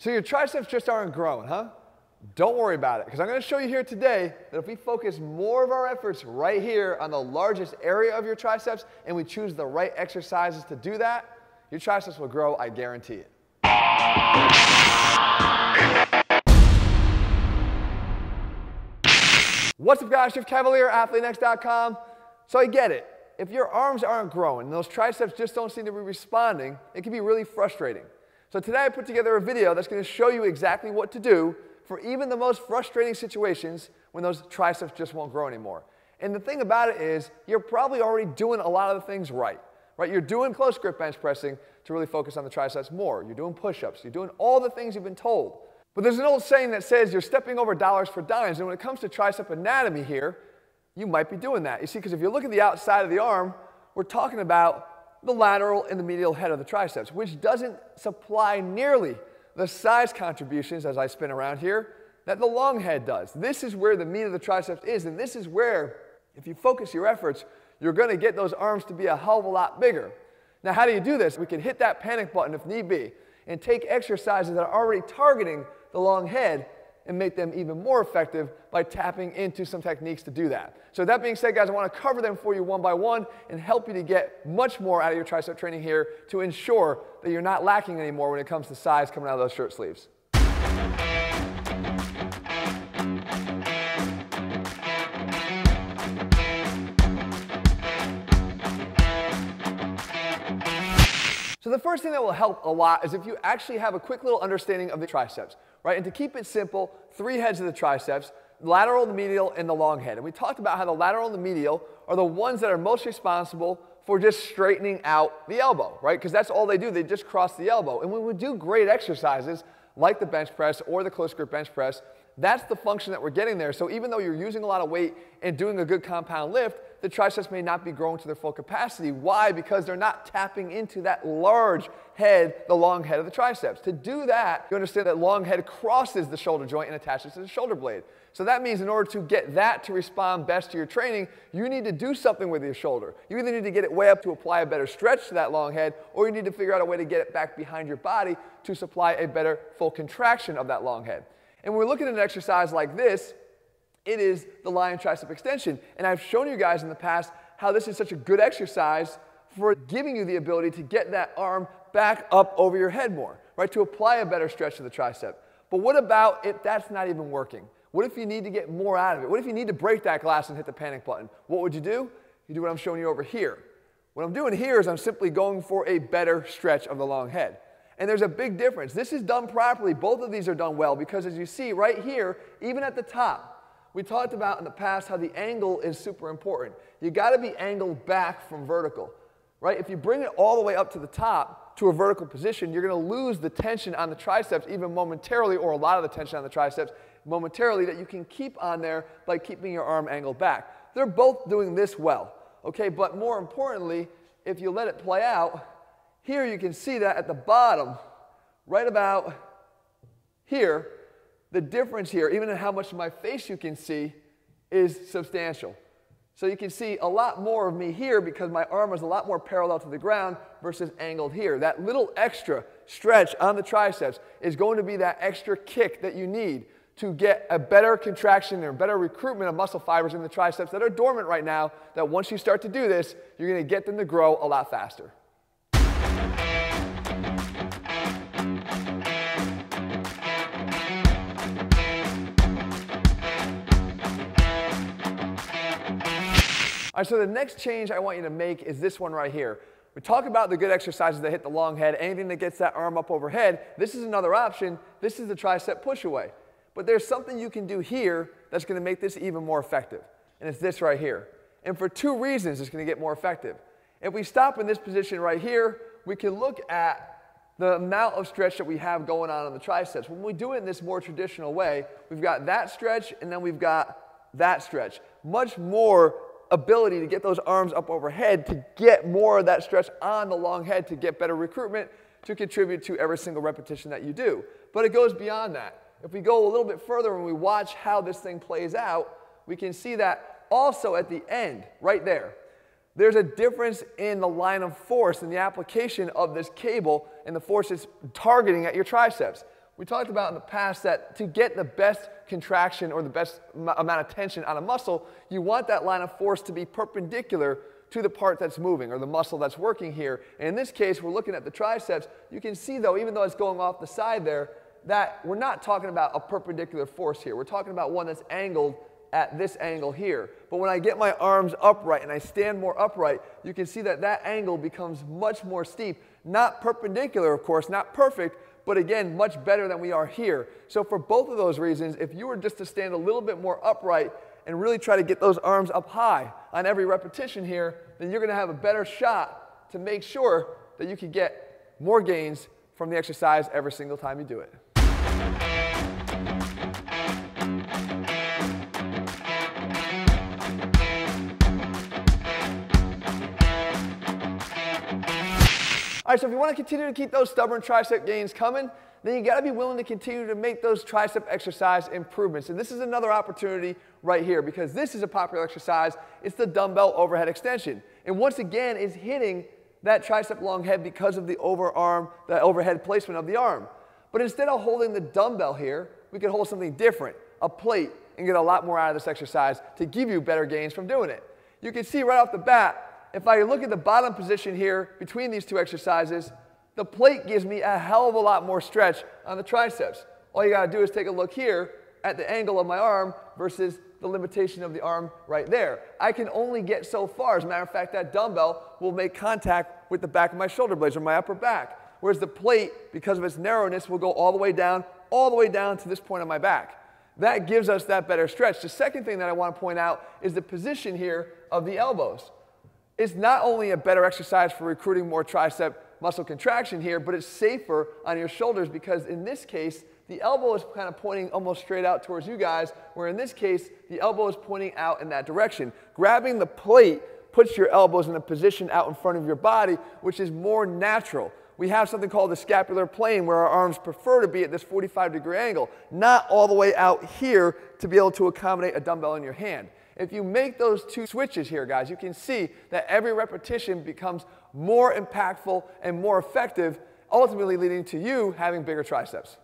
So your triceps just aren't growing, huh? Don't worry about it, because I'm going to show you here today that if we focus more of our efforts right here on the largest area of your triceps and we choose the right exercises to do that, your triceps will grow, I guarantee it. What's up guys, Jeff Cavaliere, AthleanX.com. So I get it. If your arms aren't growing and those triceps just don't seem to be responding, it can be really frustrating. So today I put together a video that's going to show you exactly what to do for even the most frustrating situations when those triceps just won't grow anymore. And the thing about it is, you're probably already doing a lot of the things right. Right? You're doing close grip bench pressing to really focus on the triceps more. You're doing push-ups. You're doing all the things you've been told. But there's an old saying that says you're stepping over dollars for dimes. And when it comes to tricep anatomy here, you might be doing that. You see, because if you look at the outside of the arm, we're talking about the lateral and the medial head of the triceps, which doesn't supply nearly the size contributions, as I spin around here, that the long head does. This is where the meat of the triceps is, and this is where, if you focus your efforts, you're going to get those arms to be a hell of a lot bigger. Now, how do you do this? We can hit that panic button if need be and take exercises that are already targeting the long head and make them even more effective by tapping into some techniques to do that. So that being said, guys, I want to cover them for you one by one and help you to get much more out of your tricep training here to ensure that you're not lacking anymore when it comes to size coming out of those shirt sleeves. So the first thing that will help a lot is if you actually have a quick little understanding of the triceps right? And to keep it simple, three heads of the triceps, lateral, the medial, and the long head. And we talked about how the lateral and the medial are the ones that are most responsible for just straightening out the elbow, right? Because that's all they do, they just cross the elbow. And when we do great exercises, like the bench press or the close grip bench press, that's the function that we're getting there. So even though you're using a lot of weight and doing a good compound lift, the triceps may not be growing to their full capacity. Why? Because they're not tapping into that large head, the long head of the triceps. To do that, you understand that long head crosses the shoulder joint and attaches to the shoulder blade. So that means in order to get that to respond best to your training, you need to do something with your shoulder. You either need to get it way up to apply a better stretch to that long head, or you need to figure out a way to get it back behind your body to supply a better full contraction of that long head. And when we're looking at an exercise like this, it is the lying tricep extension. And I've shown you guys in the past how this is such a good exercise for giving you the ability to get that arm back up over your head more, right? To apply a better stretch to the tricep. But what about if that's not even working? What if you need to get more out of it? What if you need to break that glass and hit the panic button? What would you do? You do what I'm showing you over here. What I'm doing here is I'm simply going for a better stretch of the long head. And there's a big difference. This is done properly. Both of these are done well because as you see right here, even at the top, we talked about in the past how the angle is super important. You got to be angled back from vertical, right? If you bring it all the way up to the top to a vertical position, you're going to lose the tension on the triceps even momentarily, or a lot of the tension on the triceps momentarily that you can keep on there by keeping your arm angled back. They're both doing this well, okay? But more importantly, if you let it play out, here you can see that at the bottom, right about here, the difference here, even in how much of my face you can see, is substantial. So you can see a lot more of me here because my arm is a lot more parallel to the ground versus angled here. That little extra stretch on the triceps is going to be that extra kick that you need to get a better contraction and better recruitment of muscle fibers in the triceps that are dormant right now that once you start to do this, you're going to get them to grow a lot faster. All right, so the next change I want you to make is this one right here. We talk about the good exercises that hit the long head, anything that gets that arm up overhead. This is another option. This is the tricep push away. But there's something you can do here that's going to make this even more effective. And it's this right here. And for two reasons, it's going to get more effective. If we stop in this position right here, we can look at the amount of stretch that we have going on in the triceps. When we do it in this more traditional way, we've got that stretch and then we've got that stretch. Much more ability to get those arms up overhead to get more of that stretch on the long head to get better recruitment to contribute to every single repetition that you do. But it goes beyond that. If we go a little bit further and we watch how this thing plays out, we can see that also at the end, right there, there's a difference in the line of force in the application of this cable and the force it's targeting at your triceps. We talked about in the past that to get the best contraction or the best amount of tension on a muscle, you want that line of force to be perpendicular to the part that's moving or the muscle that's working here. And in this case, we're looking at the triceps. You can see though, even though it's going off the side there, that we're not talking about a perpendicular force here. We're talking about one that's angled at this angle here. But when I get my arms upright and I stand more upright, you can see that that angle becomes much more steep. Not perpendicular, of course, not perfect, but again, much better than we are here. So for both of those reasons, if you were just to stand a little bit more upright and really try to get those arms up high on every repetition here, then you're going to have a better shot to make sure that you can get more gains from the exercise every single time you do it. All right, so if you want to continue to keep those stubborn tricep gains coming, then you got to be willing to continue to make those tricep exercise improvements. And this is another opportunity right here because this is a popular exercise. It's the dumbbell overhead extension. And once again, is hitting that tricep long head because of the overarm, the overhead placement of the arm. But instead of holding the dumbbell here, we could hold something different, a plate, and get a lot more out of this exercise to give you better gains from doing it. You can see right off the bat, if I look at the bottom position here between these two exercises, the plate gives me a hell of a lot more stretch on the triceps. All you gotta do is take a look here at the angle of my arm versus the limitation of the arm right there. I can only get so far. As a matter of fact, that dumbbell will make contact with the back of my shoulder blades or my upper back. Whereas the plate, because of its narrowness, will go all the way down, all the way down to this point on my back. That gives us that better stretch. The second thing that I want to point out is the position here of the elbows. It's not only a better exercise for recruiting more tricep muscle contraction here, but it's safer on your shoulders because in this case, the elbow is kind of pointing almost straight out towards you guys, where in this case, the elbow is pointing out in that direction. Grabbing the plate puts your elbows in a position out in front of your body, which is more natural. We have something called the scapular plane where our arms prefer to be at this 45 degree angle, not all the way out here to be able to accommodate a dumbbell in your hand. If you make those two switches here, guys, you can see that every repetition becomes more impactful and more effective, ultimately leading to you having bigger triceps.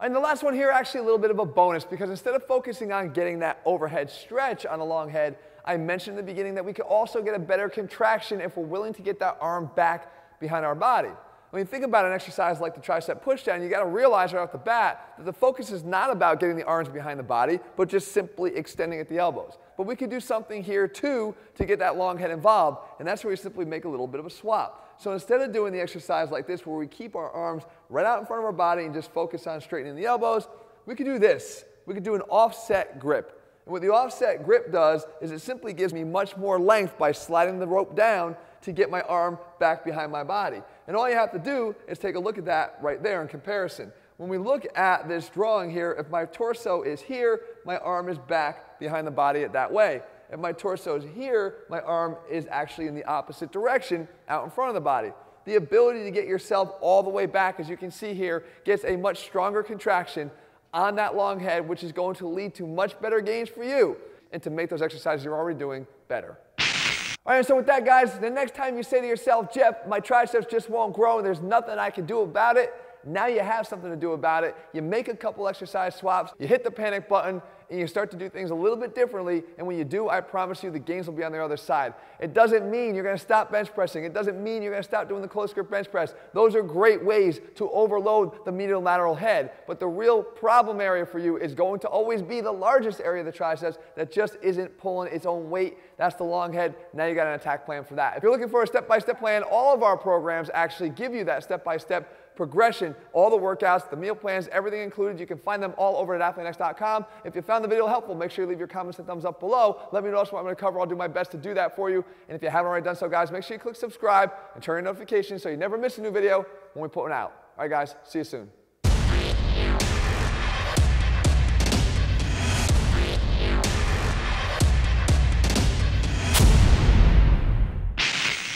And the last one here, actually a little bit of a bonus because instead of focusing on getting that overhead stretch on the long head, I mentioned in the beginning that we could also get a better contraction if we're willing to get that arm back behind our body. When you think about an exercise like the tricep pushdown, you got to realize right off the bat that the focus is not about getting the arms behind the body, but just simply extending at the elbows. But we could do something here too to get that long head involved, and that's where we simply make a little bit of a swap. So instead of doing the exercise like this, where we keep our arms right out in front of our body and just focus on straightening the elbows, we could do this. We could do an offset grip. And what the offset grip does is it simply gives me much more length by sliding the rope down to get my arm back behind my body. And all you have to do is take a look at that right there in comparison. When we look at this drawing here, if my torso is here, my arm is back behind the body that way. If my torso is here, my arm is actually in the opposite direction out in front of the body. The ability to get yourself all the way back, as you can see here, gets a much stronger contraction on that long head, which is going to lead to much better gains for you and to make those exercises you're already doing better. All right, so with that, guys, the next time you say to yourself, Jeff, my triceps just won't grow and there's nothing I can do about it, now you have something to do about it. You make a couple exercise swaps, you hit the panic button, and you start to do things a little bit differently. And when you do, I promise you the gains will be on the other side. It doesn't mean you're going to stop bench pressing. It doesn't mean you're going to stop doing the close grip bench press. Those are great ways to overload the medial lateral head. But the real problem area for you is going to always be the largest area of the triceps that just isn't pulling its own weight. That's the long head. Now you got an attack plan for that. If you're looking for a step-by-step -step plan, all of our programs actually give you that step-by-step -step progression, all the workouts, the meal plans, everything included. You can find them all over at athleanx.com. If you found the video helpful, make sure you leave your comments and thumbs up below. Let me know what I'm going to cover. I'll do my best to do that for you. And if you haven't already done so, guys, make sure you click subscribe and turn on notifications so you never miss a new video when we put one out. All right, guys, see you soon.